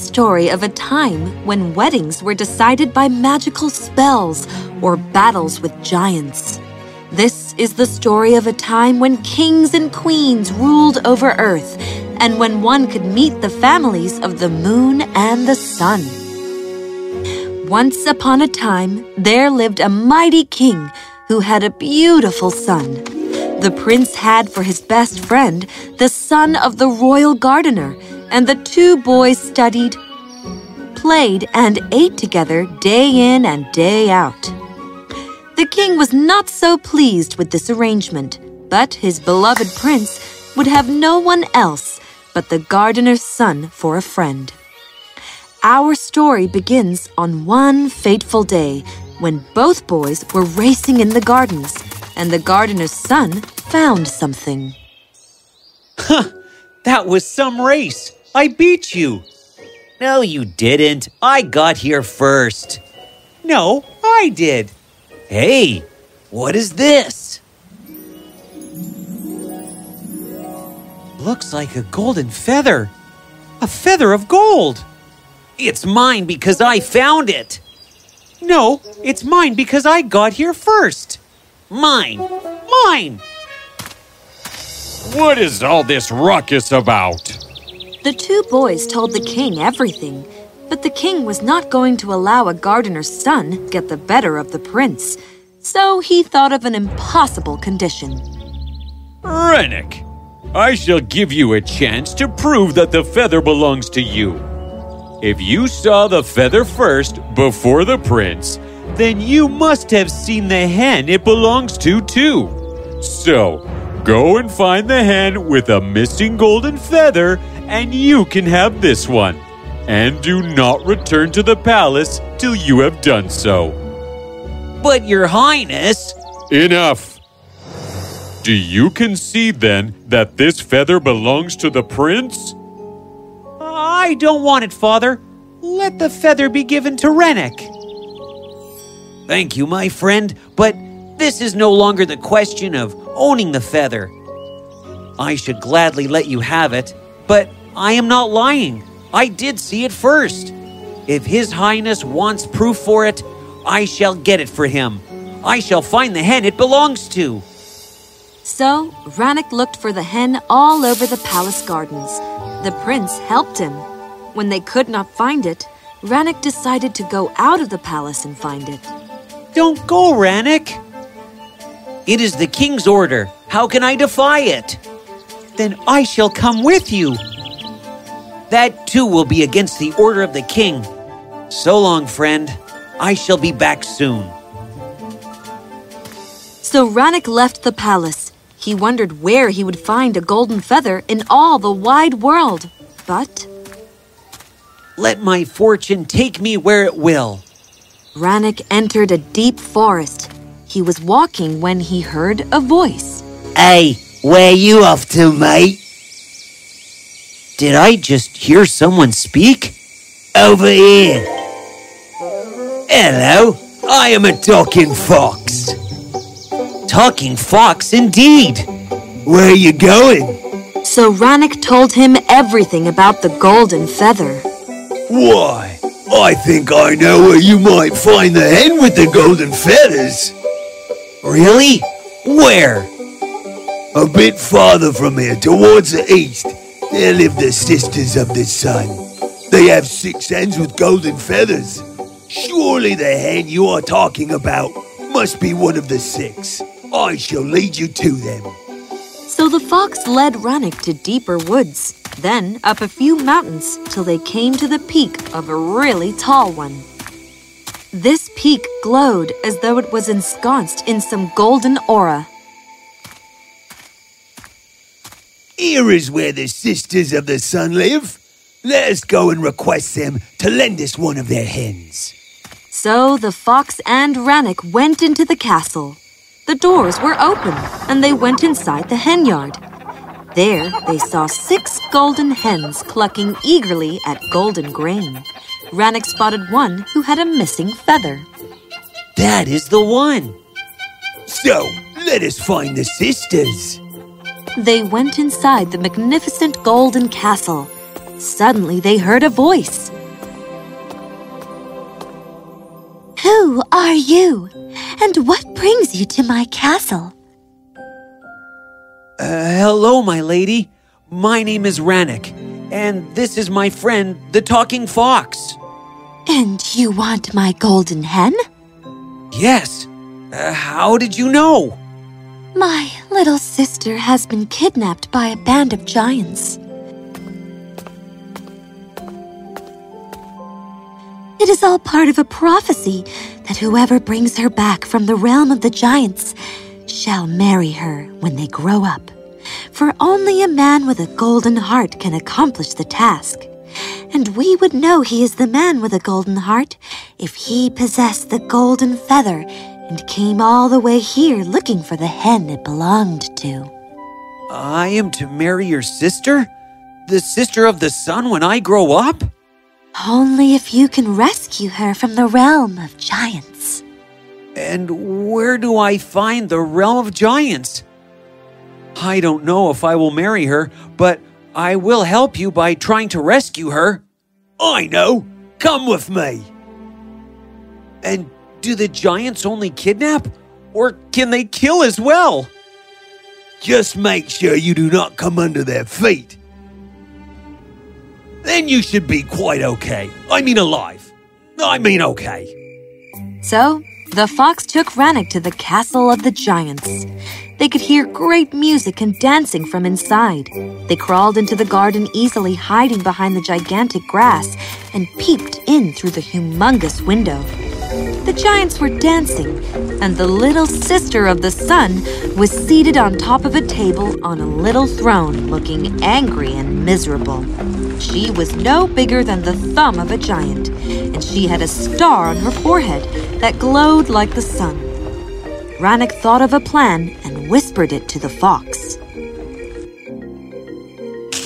story of a time when weddings were decided by magical spells or battles with giants. This is the story of a time when kings and queens ruled over Earth and when one could meet the families of the moon and the sun. Once upon a time, there lived a mighty king who had a beautiful son. The prince had for his best friend the son of the royal gardener and the two boys studied, played, and ate together day in and day out. The king was not so pleased with this arrangement, but his beloved prince would have no one else but the gardener's son for a friend. Our story begins on one fateful day when both boys were racing in the gardens and the gardener's son found something. Huh, that was some race. I beat you. No, you didn't. I got here first. No, I did. Hey, what is this? Looks like a golden feather. A feather of gold. It's mine because I found it. No, it's mine because I got here first. Mine. Mine. What is all this ruckus about? The two boys told the king everything, but the king was not going to allow a gardener's son get the better of the prince. So he thought of an impossible condition. Rennick, I shall give you a chance to prove that the feather belongs to you. If you saw the feather first before the prince, then you must have seen the hen it belongs to too. So, go and find the hen with a missing golden feather and you can have this one. And do not return to the palace till you have done so. But, Your Highness. Enough. Do you concede then that this feather belongs to the prince? I don't want it, Father. Let the feather be given to Rennick. Thank you, my friend, but this is no longer the question of owning the feather. I should gladly let you have it, but I am not lying. I did see it first. If His Highness wants proof for it, I shall get it for him. I shall find the hen it belongs to. So, Rannick looked for the hen all over the palace gardens. The prince helped him. When they could not find it, Rannick decided to go out of the palace and find it. Don't go, Rannick. It is the king's order. How can I defy it? Then I shall come with you. That too will be against the order of the king. So long, friend. I shall be back soon. So Rannick left the palace. He wondered where he would find a golden feather in all the wide world. But. Let my fortune take me where it will. Rannick entered a deep forest. He was walking when he heard a voice. Hey, where you off to, mate? Did I just hear someone speak? Over here. Hello, I am a talking fox. Talking fox, indeed. Where are you going? So Rannick told him everything about the golden feather. Why, I think I know where you might find the hen with the golden feathers. Really? Where? A bit farther from here, towards the east, there live the Sisters of the Sun. They have six hens with golden feathers. Surely the hen you are talking about must be one of the six. I shall lead you to them. So the fox led Rannick to deeper woods, then up a few mountains till they came to the peak of a really tall one. This peak glowed as though it was ensconced in some golden aura. Here is where the Sisters of the Sun live. Let us go and request them to lend us one of their hens. So the fox and Rannick went into the castle. The doors were open, and they went inside the hen yard. There they saw six golden hens clucking eagerly at golden grain. Rannick spotted one who had a missing feather. That is the one. So, let us find the sisters. They went inside the magnificent golden castle. Suddenly, they heard a voice. Who are you? And what brings you to my castle? Uh, hello, my lady. My name is Rannick, and this is my friend, the Talking Fox. And you want my golden hen? Yes. Uh, how did you know? My little sister has been kidnapped by a band of giants. It is all part of a prophecy that whoever brings her back from the realm of the giants shall marry her when they grow up. For only a man with a golden heart can accomplish the task. And we would know he is the man with a golden heart if he possessed the golden feather and came all the way here looking for the hen it belonged to. I am to marry your sister? The sister of the sun when I grow up? Only if you can rescue her from the realm of giants. And where do I find the realm of giants? I don't know if I will marry her, but I will help you by trying to rescue her. I know. Come with me. And do the giants only kidnap? Or can they kill as well? Just make sure you do not come under their feet. Then you should be quite okay. I mean, alive. I mean, okay. So, the fox took Rannick to the castle of the giants. They could hear great music and dancing from inside. They crawled into the garden easily, hiding behind the gigantic grass, and peeped in through the humongous window. The giants were dancing, and the little sister of the sun was seated on top of a table on a little throne, looking angry and miserable. She was no bigger than the thumb of a giant, and she had a star on her forehead that glowed like the sun. Rannick thought of a plan and whispered it to the fox.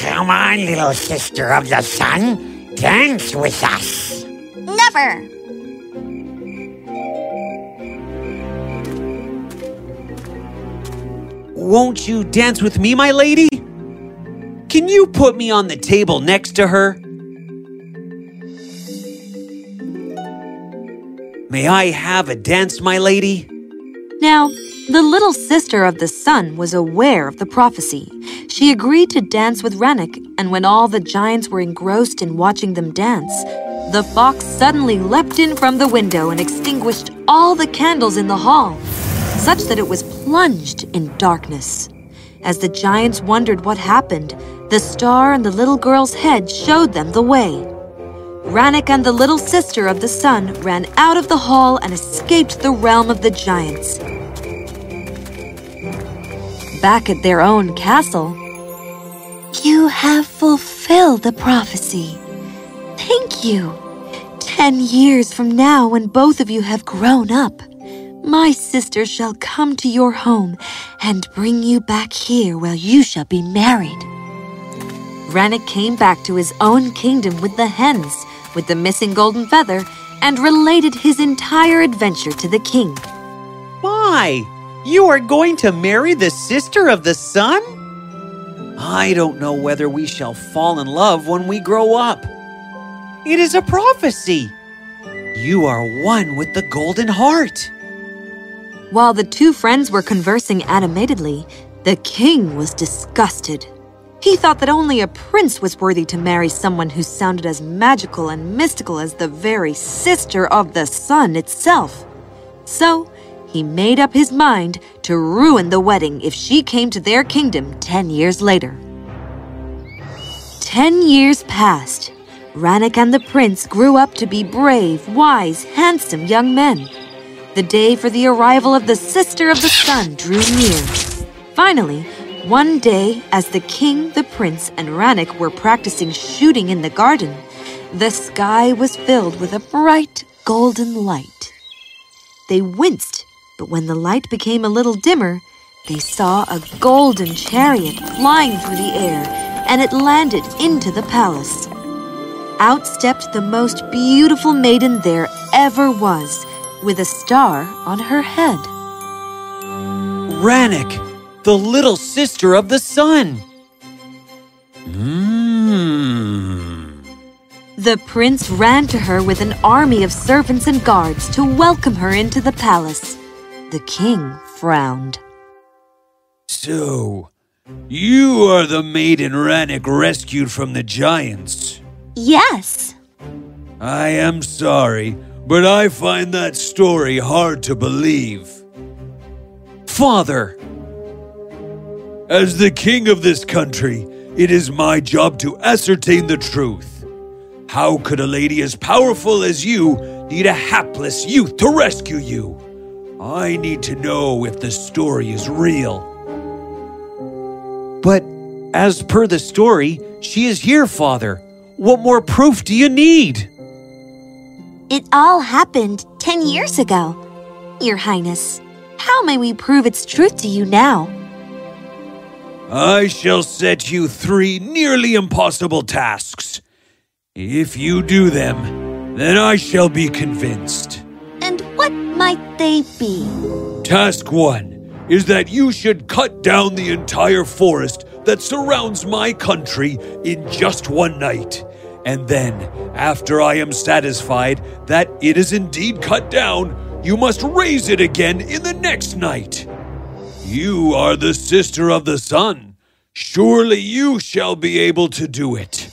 Come on, little sister of the sun, dance with us. Never! Won't you dance with me, my lady? Can you put me on the table next to her? May I have a dance, my lady? Now, the little sister of the sun was aware of the prophecy. She agreed to dance with Rannick, and when all the giants were engrossed in watching them dance, the fox suddenly leapt in from the window and extinguished all the candles in the hall, such that it was plunged in darkness. As the giants wondered what happened, the star on the little girl's head showed them the way. Rannick and the little sister of the sun ran out of the hall and escaped the realm of the giants. Back at their own castle, you have fulfilled the prophecy. Thank you. Ten years from now, when both of you have grown up, my sister shall come to your home and bring you back here where you shall be married. Rannick came back to his own kingdom with the hens, with the missing golden feather, and related his entire adventure to the king. Why? you are going to marry the sister of the sun? I don't know whether we shall fall in love when we grow up. It is a prophecy. You are one with the golden heart. While the two friends were conversing animatedly, the king was disgusted. He thought that only a prince was worthy to marry someone who sounded as magical and mystical as the very sister of the sun itself. So, he made up his mind to ruin the wedding if she came to their kingdom ten years later. Ten years passed. Rannick and the prince grew up to be brave, wise, handsome young men. The day for the arrival of the sister of the sun drew near. Finally, one day, as the king, the prince, and Rannick were practicing shooting in the garden, the sky was filled with a bright golden light. They winced, but when the light became a little dimmer, they saw a golden chariot flying through the air, and it landed into the palace. Out stepped the most beautiful maiden there ever was, with a star on her head. Rannick, the little sister of the sun. Mmm. The prince ran to her with an army of servants and guards to welcome her into the palace. The king frowned. So, you are the maiden Rannick rescued from the giants. Yes. I am sorry, but I find that story hard to believe. Father! As the king of this country, it is my job to ascertain the truth. How could a lady as powerful as you need a hapless youth to rescue you? I need to know if the story is real. But as per the story, she is here, Father. What more proof do you need? It all happened ten years ago. Your Highness, how may we prove its truth to you now? I shall set you three nearly impossible tasks. If you do them, then I shall be convinced. And what might they be? Task one is that you should cut down the entire forest that surrounds my country in just one night. And then, after I am satisfied that it is indeed cut down, you must raise it again in the next night. You are the sister of the sun. Surely you shall be able to do it.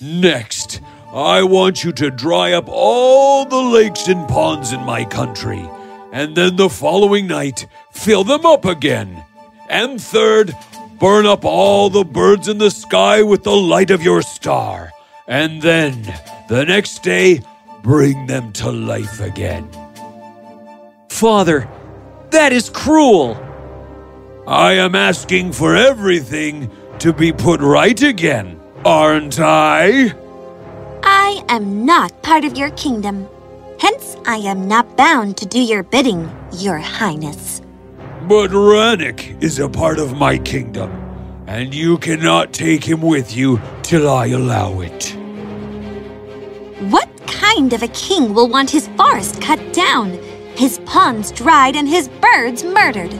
Next, I want you to dry up all the lakes and ponds in my country, and then the following night, fill them up again. And third, burn up all the birds in the sky with the light of your star. And then, the next day, bring them to life again. Father, that is cruel. I am asking for everything to be put right again, aren't I? I am not part of your kingdom. Hence, I am not bound to do your bidding, Your Highness. But Rannick is a part of my kingdom, and you cannot take him with you till I allow it. What kind of a king will want his forest cut down, his ponds dried, and his birds murdered?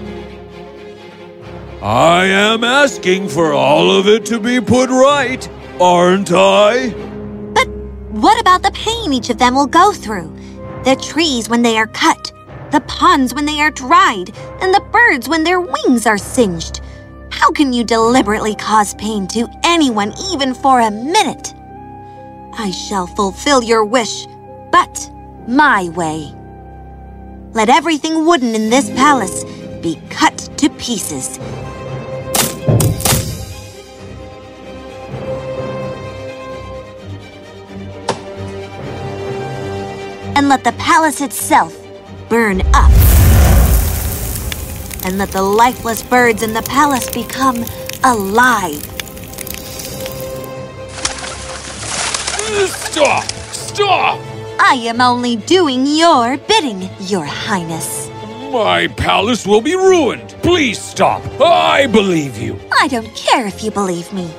I am asking for all of it to be put right, aren't I? But what about the pain each of them will go through? The trees when they are cut, the ponds when they are dried, and the birds when their wings are singed. How can you deliberately cause pain to anyone even for a minute? I shall fulfill your wish, but my way. Let everything wooden in this palace be cut to pieces. And let the palace itself burn up. And let the lifeless birds in the palace become alive. Stop! Stop! I am only doing your bidding, Your Highness. My palace will be ruined. Please stop. I believe you. I don't care if you believe me.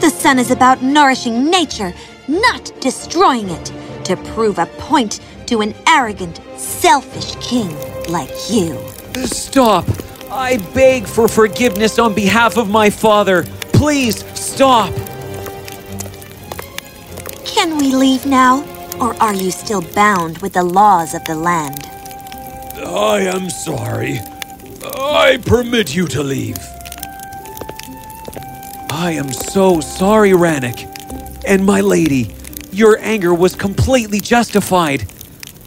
The sun is about nourishing nature, not destroying it, to prove a point to an arrogant, selfish king like you. Stop! I beg for forgiveness on behalf of my father. Please stop! Can we leave now? Or are you still bound with the laws of the land? I am sorry. I permit you to leave. I am so sorry, Rannick. And my lady, your anger was completely justified.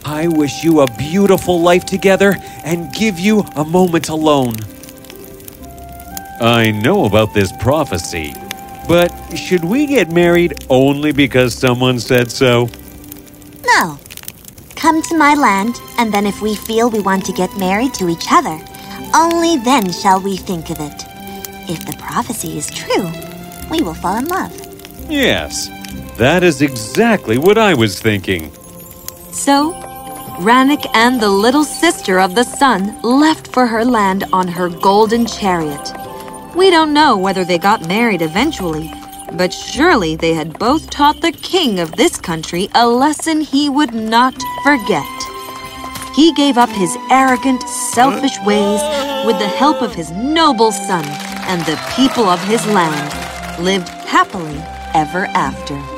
I wish you a beautiful life together and give you a moment alone. I know about this prophecy, but should we get married only because someone said so? No. Come to my land, and then if we feel we want to get married to each other, only then shall we think of it. If the prophecy is true, we will fall in love. Yes, that is exactly what I was thinking. So, Rannick and the little sister of the sun left for her land on her golden chariot. We don't know whether they got married eventually, but surely they had both taught the king of this country a lesson he would not forget. He gave up his arrogant, selfish ways with the help of his noble son, and the people of his land lived happily ever after.